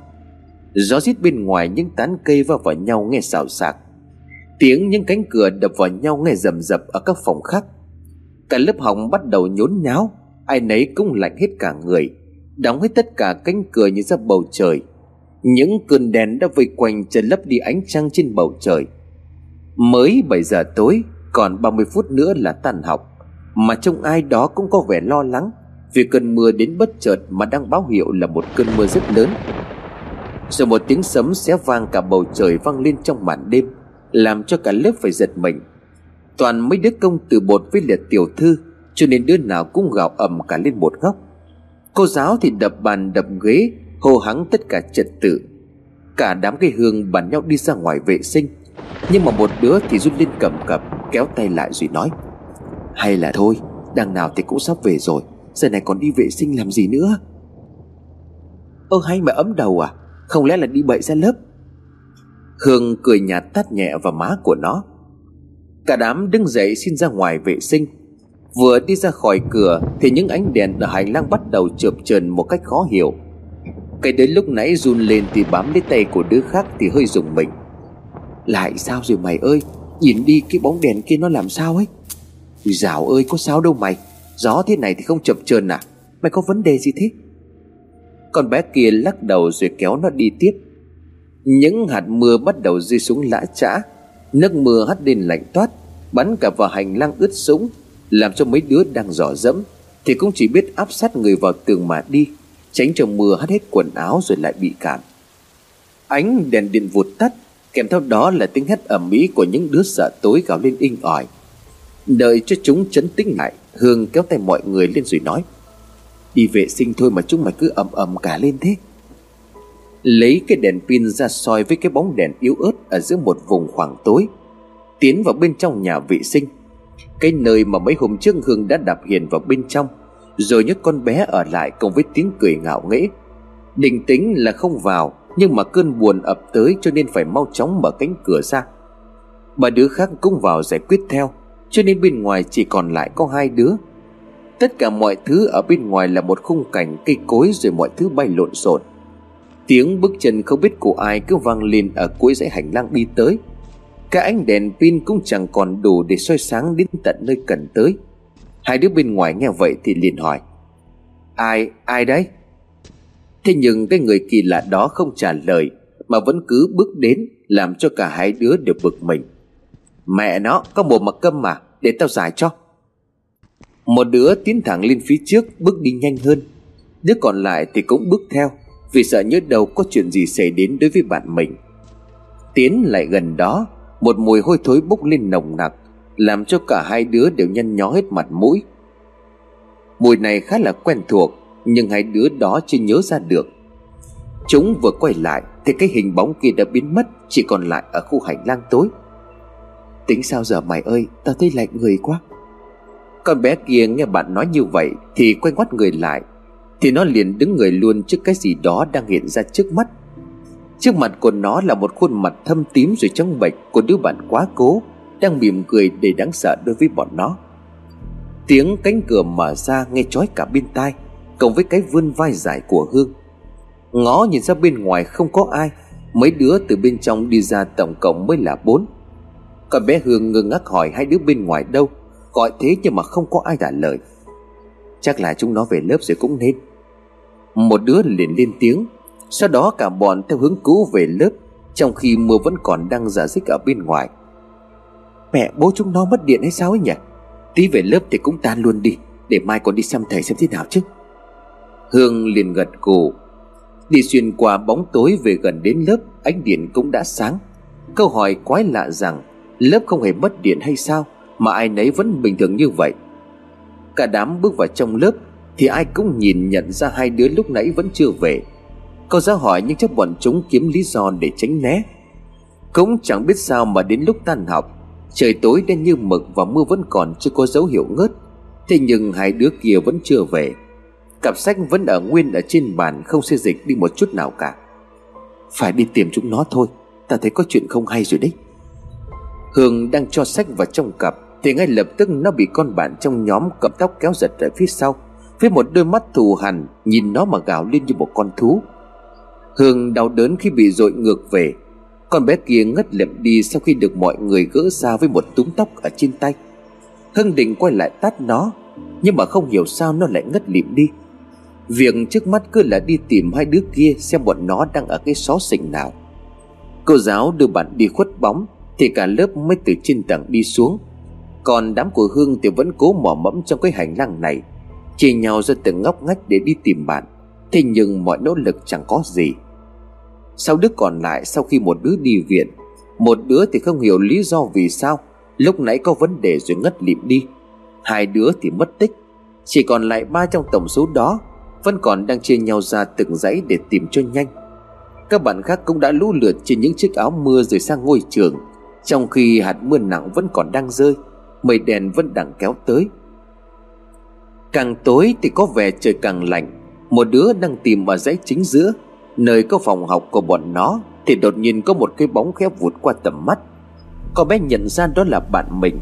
Gió rít bên ngoài những tán cây va vào nhau nghe xào xạc. Tiếng những cánh cửa đập vào nhau nghe rầm rập ở các phòng khác. Cả lớp học bắt đầu nhốn nháo, Ai nấy cũng lạnh hết cả người. Đóng hết tất cả cánh cửa như ra bầu trời. Những cơn đèn đã vây quanh che lấp đi ánh trăng trên bầu trời. Mới 7 giờ tối, Còn 30 phút nữa là tan học, Mà trông ai đó cũng có vẻ lo lắng Vì cơn mưa đến bất chợt Mà đang báo hiệu là một cơn mưa rất lớn. Rồi một tiếng sấm xé vang cả bầu trời vang lên trong màn đêm, làm cho cả lớp phải giật mình. Toàn mấy đứa công từ bột với liệt tiểu thư, cho nên đứa nào cũng gào ầm cả lên một góc cô giáo thì đập bàn đập ghế, hô hắng tất cả trật tự. Cả đám cây hương bàn nhau đi ra ngoài vệ sinh. Nhưng mà một đứa thì rút lên cầm cập, kéo tay lại rồi nói, hay là thôi, đằng nào thì cũng sắp về rồi, giờ này còn đi vệ sinh làm gì nữa? Ơ hay mà ấm đầu à không lẽ là đi bậy ra lớp? Hương cười nhạt tát nhẹ vào má của nó. Cả đám đứng dậy xin ra ngoài vệ sinh. Vừa đi ra khỏi cửa Thì những ánh đèn ở hành lang bắt đầu chợp chờn một cách khó hiểu. Cái đến lúc nãy run lên thì bám lấy tay của đứa khác thì hơi rùng mình. Lại sao rồi mày ơi? Nhìn đi, cái bóng đèn kia nó làm sao ấy? Ui dào ơi, có sao đâu mày. Gió thế này thì không chập chờn à? Mày có vấn đề gì thế? Con bé kia lắc đầu rồi kéo nó đi tiếp. Những hạt mưa bắt đầu rơi xuống lã chã Nước mưa hắt lên lạnh toát, Bắn cả vào hành lang ướt sũng. Làm cho mấy đứa đang dò dẫm, Thì cũng chỉ biết áp sát người vào tường mà đi, Tránh cho mưa hắt hết quần áo rồi lại bị cảm. Ánh đèn điện vụt tắt, Kèm theo đó là tiếng hét ầm ĩ của những đứa sợ tối gào lên inh ỏi. Đợi cho chúng chấn tĩnh lại, Hương kéo tay mọi người lên rồi nói, Đi vệ sinh thôi mà chúng mày cứ ầm ầm cả lên thế. Lấy cái đèn pin ra soi với cái bóng đèn yếu ớt Ở giữa một vùng khoảng tối, Tiến vào bên trong nhà vệ sinh. Cái nơi mà mấy hôm trước Hương đã đạp hiền vào bên trong, Rồi nhấc con bé ở lại cùng với tiếng cười ngạo nghễ. Định tính là không vào, Nhưng mà cơn buồn ập tới cho nên phải mau chóng mở cánh cửa ra. Ba đứa khác cũng vào giải quyết theo, Cho nên bên ngoài chỉ còn lại có hai đứa. Tất cả mọi thứ ở bên ngoài là một khung cảnh cây cối rồi mọi thứ bay lộn xộn. Tiếng bước chân không biết của ai cứ vang lên ở cuối dãy hành lang đi tới. Cả ánh đèn pin cũng chẳng còn đủ để soi sáng đến tận nơi cần tới. Hai đứa bên ngoài nghe vậy thì liền hỏi Ai, ai đấy? Thế nhưng cái người kỳ lạ đó không trả lời Mà vẫn cứ bước đến Làm cho cả hai đứa đều bực mình. Mẹ nó, có một mặt câm mà Để tao giải cho. Một đứa tiến thẳng lên phía trước Bước đi nhanh hơn. Đứa còn lại thì cũng bước theo Vì sợ nhớ đầu có chuyện gì xảy đến đối với bạn mình. Tiến lại gần đó một mùi hôi thối bốc lên nồng nặc, Làm cho cả hai đứa đều nhăn nhó hết mặt mũi. Mùi này khá là quen thuộc, Nhưng hai đứa đó chưa nhớ ra được. Chúng vừa quay lại, Thì cái hình bóng kia đã biến mất, Chỉ còn lại ở khu hành lang tối. Tính sao giờ mày ơi, Tao thấy lạnh người quá. Con bé kia nghe bạn nói như vậy Thì quay ngoắt người lại, Thì nó liền đứng người luôn trước cái gì đó đang hiện ra trước mắt. Trước mặt của nó là một khuôn mặt thâm tím rồi trắng bệch Của đứa bạn quá cố, Đang mỉm cười đầy đáng sợ đối với bọn nó. Tiếng cánh cửa mở ra nghe chói cả bên tai, Cộng với cái vươn vai dài của Hương. Ngó nhìn ra bên ngoài không có ai, Mấy đứa từ bên trong đi ra tổng cộng mới là bốn. Còn bé Hương ngơ ngác hỏi hai đứa bên ngoài đâu, Gọi thế nhưng mà không có ai trả lời. Chắc là chúng nó về lớp rồi cũng nên. Một đứa liền lên tiếng. Sau đó cả bọn theo hướng cũ về lớp, Trong khi mưa vẫn còn đang giả dích ở bên ngoài. Mẹ bố chúng nó mất điện hay sao ấy nhỉ? Tí về lớp thì cũng tan luôn đi, Để mai còn đi xem thầy xem thế nào chứ. Hương liền gật gù. Đi xuyên qua bóng tối về gần đến lớp, Ánh điện cũng đã sáng. Câu hỏi quái lạ rằng, Lớp không hề mất điện hay sao Mà ai nấy vẫn bình thường như vậy? Cả đám bước vào trong lớp Thì ai cũng nhìn nhận ra hai đứa lúc nãy vẫn chưa về. Câu ra hỏi nhưng chắc bọn chúng kiếm lý do để tránh né. Cũng chẳng biết sao mà đến lúc tan học, Trời tối đen như mực và mưa vẫn còn chưa có dấu hiệu ngớt. Thế nhưng hai đứa kia vẫn chưa về. Cặp sách vẫn ở nguyên ở trên bàn, Không xê dịch đi một chút nào cả. Phải đi tìm chúng nó thôi, Ta thấy có chuyện không hay rồi đấy. Hương đang cho sách vào trong cặp, Thì ngay lập tức nó bị con bạn trong nhóm cầm tóc kéo giật ở phía sau. Với một đôi mắt thù hằn Nhìn nó mà gào lên như một con thú. Hương đau đớn khi bị dội ngược về. Con bé kia ngất lịm đi Sau khi được mọi người gỡ ra với một túm tóc ở trên tay. Hưng định quay lại tát nó, Nhưng mà không hiểu sao nó lại ngất lịm đi. Việc trước mắt cứ là đi tìm hai đứa kia Xem bọn nó đang ở cái xó xỉnh nào. Cô giáo đưa bạn đi khuất bóng, Thì cả lớp mới từ trên tầng đi xuống. Còn đám của Hương thì vẫn cố mò mẫm trong cái hành lang này, Chia nhau ra từng ngóc ngách để đi tìm bạn. Thế nhưng mọi nỗ lực chẳng có gì. Sau đứa còn lại sau khi một đứa đi viện? Một đứa thì không hiểu lý do vì sao Lúc nãy có vấn đề rồi ngất lịm đi. Hai đứa thì mất tích. Chỉ còn lại ba trong tổng số đó Vẫn còn đang chia nhau ra từng dãy để tìm cho nhanh. Các bạn khác cũng đã lũ lượt trên những chiếc áo mưa rồi sang ngôi trường. Trong khi hạt mưa nặng vẫn còn đang rơi, Mây đèn vẫn đang kéo tới. Càng tối thì có vẻ trời càng lạnh. Một đứa đang tìm ở dãy chính giữa. Nơi có phòng học của bọn nó, Thì đột nhiên có một cái bóng khép vụt qua tầm mắt. Con bé nhận ra đó là bạn mình,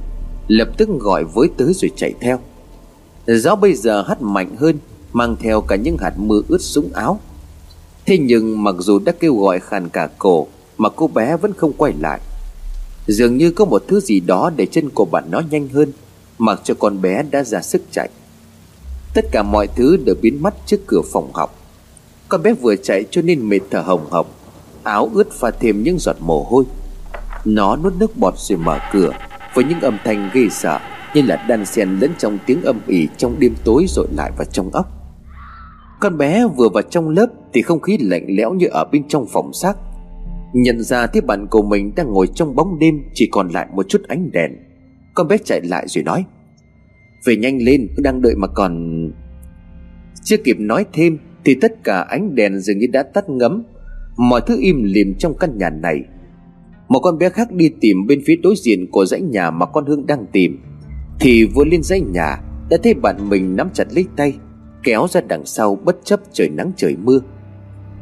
Lập tức gọi với tới rồi chạy theo. Gió bây giờ hắt mạnh hơn, Mang theo cả những hạt mưa ướt súng áo. Thế nhưng mặc dù đã kêu gọi khàn cả cổ, Mà cô bé vẫn không quay lại. Dường như có một thứ gì đó để chân của bạn nó nhanh hơn, Mặc cho con bé đã ra sức chạy. Tất cả mọi thứ đều biến mất trước cửa phòng học. Con bé vừa chạy cho nên mệt thở hồng hộc, Áo ướt pha thêm những giọt mồ hôi. Nó nuốt nước bọt rồi mở cửa, Với những âm thanh ghê sợ Như là đan xen lẫn trong tiếng âm ỉ Trong đêm tối rồi lại vào trong ốc Con bé vừa vào trong lớp Thì không khí lạnh lẽo như ở bên trong phòng xác. Nhận ra thấy bạn của mình đang ngồi trong bóng đêm Chỉ còn lại một chút ánh đèn. Con bé chạy lại rồi nói về nhanh lên đang đợi mà còn. Chưa kịp nói thêm Thì tất cả ánh đèn dường như đã tắt ngấm. Mọi thứ im lìm trong căn nhà này. Một con bé khác đi tìm bên phía đối diện của dãy nhà mà con Hương đang tìm. Thì vừa lên dãy nhà, Đã thấy bạn mình nắm chặt lấy tay, Kéo ra đằng sau bất chấp trời nắng trời mưa.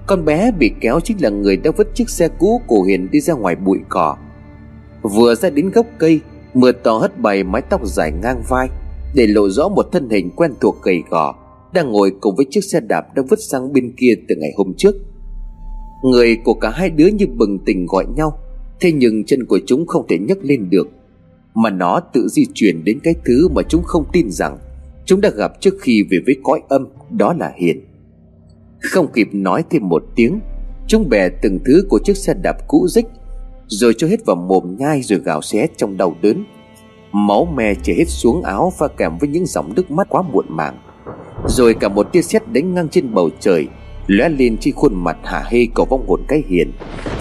Con bé bị kéo chính là người đã vứt chiếc xe cũ của Hiền đi ra ngoài bụi cỏ. Vừa ra đến gốc cây, Mưa to hất bày mái tóc dài ngang vai. Để lộ rõ một thân hình quen thuộc gầy gò, Đang ngồi cùng với chiếc xe đạp đã vứt sang bên kia từ ngày hôm trước. Người của cả hai đứa như bừng tỉnh gọi nhau, Thế nhưng chân của chúng không thể nhấc lên được, Mà nó tự di chuyển đến cái thứ mà chúng không tin rằng Chúng đã gặp trước khi về với cõi âm, Đó là Hiền. Không kịp nói thêm một tiếng, Chúng bè từng thứ của chiếc xe đạp cũ rích, Rồi cho hết vào mồm nhai rồi gào xé trong đau đớn. Máu me chảy hết xuống áo pha kèm với những dòng nước mắt quá muộn màng. Rồi cả một tia sét đánh ngang trên bầu trời, lóe lên trên khuôn mặt hả hê của vong hồn cái hiền.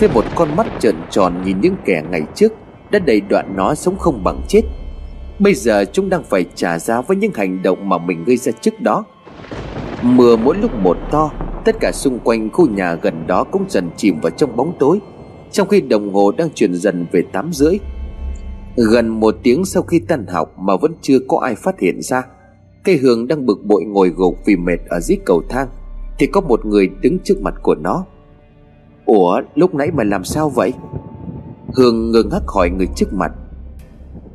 Với một con mắt trợn tròn nhìn những kẻ ngày trước đã đầy đoạn nó sống không bằng chết. Bây giờ chúng đang phải trả giá với những hành động mà mình gây ra trước đó. Mưa mỗi lúc một to, tất cả xung quanh khu nhà gần đó cũng dần chìm vào trong bóng tối. Trong khi đồng hồ đang chuyển dần về tám rưỡi gần một tiếng sau khi tan học mà vẫn chưa có ai phát hiện ra, cây hương đang bực bội ngồi gục vì mệt ở dưới cầu thang, thì có một người đứng trước mặt của nó. Ủa, lúc nãy mày làm sao vậy? Hương ngơ ngác hỏi người trước mặt.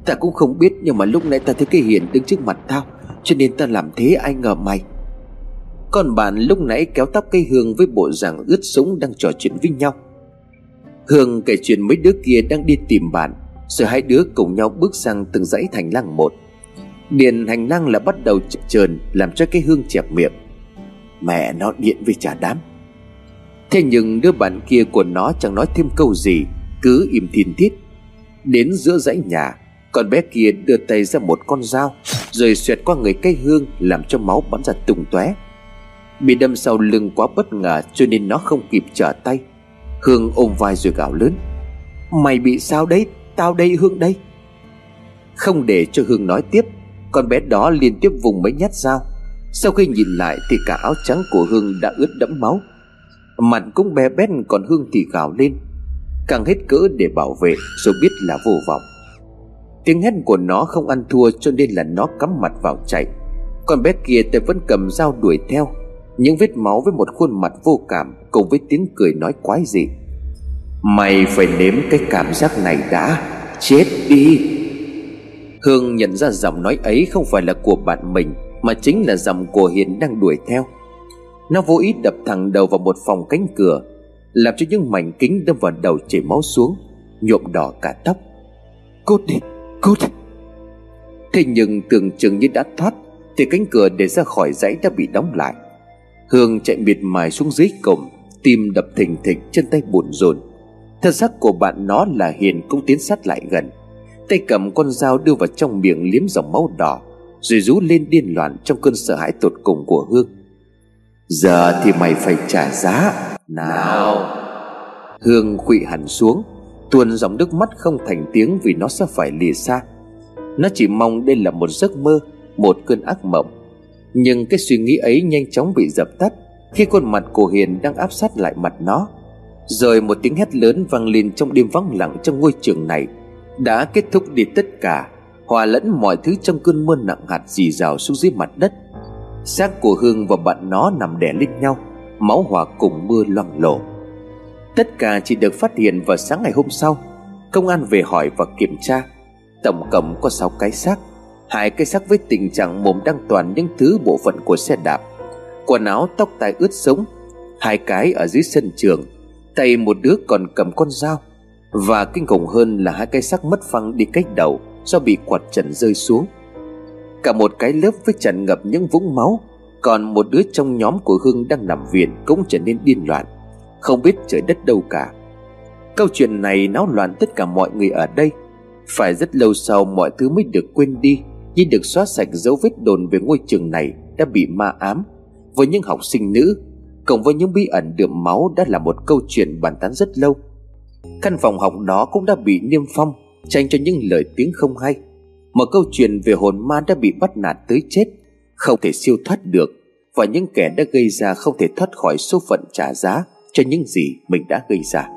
Ta cũng không biết, Nhưng mà lúc nãy ta thấy cái hiền đứng trước mặt tao, Cho nên ta làm thế ai ngờ mày? Còn bạn lúc nãy kéo tóc cây Hương Với bộ dạng ướt súng đang trò chuyện với nhau. Hương kể chuyện mấy đứa kia đang đi tìm bạn. Rồi hai đứa cùng nhau bước sang từng dãy thành lang một. Điền hành lang là bắt đầu chập chờn, Làm cho cái Hương chẹp miệng. Mẹ nó điện với trả đám. Thế nhưng đứa bạn kia của nó chẳng nói thêm câu gì, Cứ im thiên thiết Đến giữa dãy nhà, Con bé kia đưa tay ra một con dao, Rồi xoẹt qua người cây hương, Làm cho máu bắn ra tung tóe. Bị đâm sau lưng quá bất ngờ, Cho nên nó không kịp trở tay. Hương ôm vai rồi gào lớn. Mày bị sao đấy? Tao đây Hương đây. Không để cho Hương nói tiếp, Con bé đó liên tiếp vùng mấy nhát dao. Sau khi nhìn lại thì cả áo trắng của Hương đã ướt đẫm máu. Mặt cũng bé bét, còn Hương thì gào lên. Càng hết cỡ để bảo vệ, Rồi biết là vô vọng. Tiếng hét của nó không ăn thua cho nên là nó cắm mặt vào chạy. Còn bé kia tay vẫn cầm dao đuổi theo. Những vết máu với một khuôn mặt vô cảm, Cùng với tiếng cười nói quái dị. Mày phải nếm cái cảm giác này đã Chết đi. Hương nhận ra giọng nói ấy không phải là của bạn mình mà chính là giọng của Hiền đang đuổi theo. Nó vô ý đập thẳng đầu vào một phòng cánh cửa Làm cho những mảnh kính đâm vào đầu chảy máu xuống Nhuộm đỏ cả tóc. Cút đi, cút. Thế nhưng tưởng chừng như đã thoát Thì cánh cửa để ra khỏi dãy đã bị đóng lại. Hương chạy miệt mài xuống dưới cổng Tim đập thình thịch chân tay buồn rồn Thân xác của bạn nó là Hiền cũng tiến sát lại gần. Tay cầm con dao đưa vào trong miệng liếm dòng máu đỏ, rồi rú lên điên loạn trong cơn sợ hãi tột cùng của hương. Giờ thì mày phải trả giá. Nào. Hương khụy hẳn xuống, tuôn dòng nước mắt không thành tiếng vì nó sẽ phải lìa xa. Nó chỉ mong đây là một giấc mơ, một cơn ác mộng. Nhưng cái suy nghĩ ấy nhanh chóng bị dập tắt khi khuôn mặt của hiền đang áp sát lại mặt nó rồi một tiếng hét lớn vang lên trong đêm vắng lặng trong ngôi trường này. Đã kết thúc đi tất cả, hòa lẫn mọi thứ trong cơn mưa nặng hạt dì rào xuống dưới mặt đất. Xác của hương và bạn nó nằm đè lên nhau, máu hòa cùng mưa loang lổ. Tất cả chỉ được phát hiện vào sáng ngày hôm sau. Công an về hỏi và kiểm tra. Tổng cộng có 6 cái xác, hai cái xác với tình trạng mồm đang toàn những thứ bộ phận của xe đạp, quần áo tóc tai ướt sống, hai cái ở dưới sân trường tay một đứa còn cầm con dao. Và kinh khủng hơn là hai cái xác mất phăng đi cách đầu do bị quạt trần rơi xuống. Cả một cái lớp với tràn ngập những vũng máu, còn một đứa trong nhóm của hương đang nằm viện cũng trở nên điên loạn, không biết trời đất đâu cả. Câu chuyện này náo loạn tất cả mọi người ở đây. Phải rất lâu sau mọi thứ mới được quên đi, như được xóa sạch dấu vết đồn về ngôi trường này đã bị ma ám. Với những học sinh nữ cộng với những bí ẩn đượm máu đã là một câu chuyện bàn tán rất lâu. Căn phòng học đó cũng đã bị niêm phong, tranh cho những lời tiếng không hay. Một câu chuyện về hồn ma đã bị bắt nạt tới chết, không thể siêu thoát được. Và những kẻ đã gây ra không thể thoát khỏi số phận trả giá cho những gì mình đã gây ra.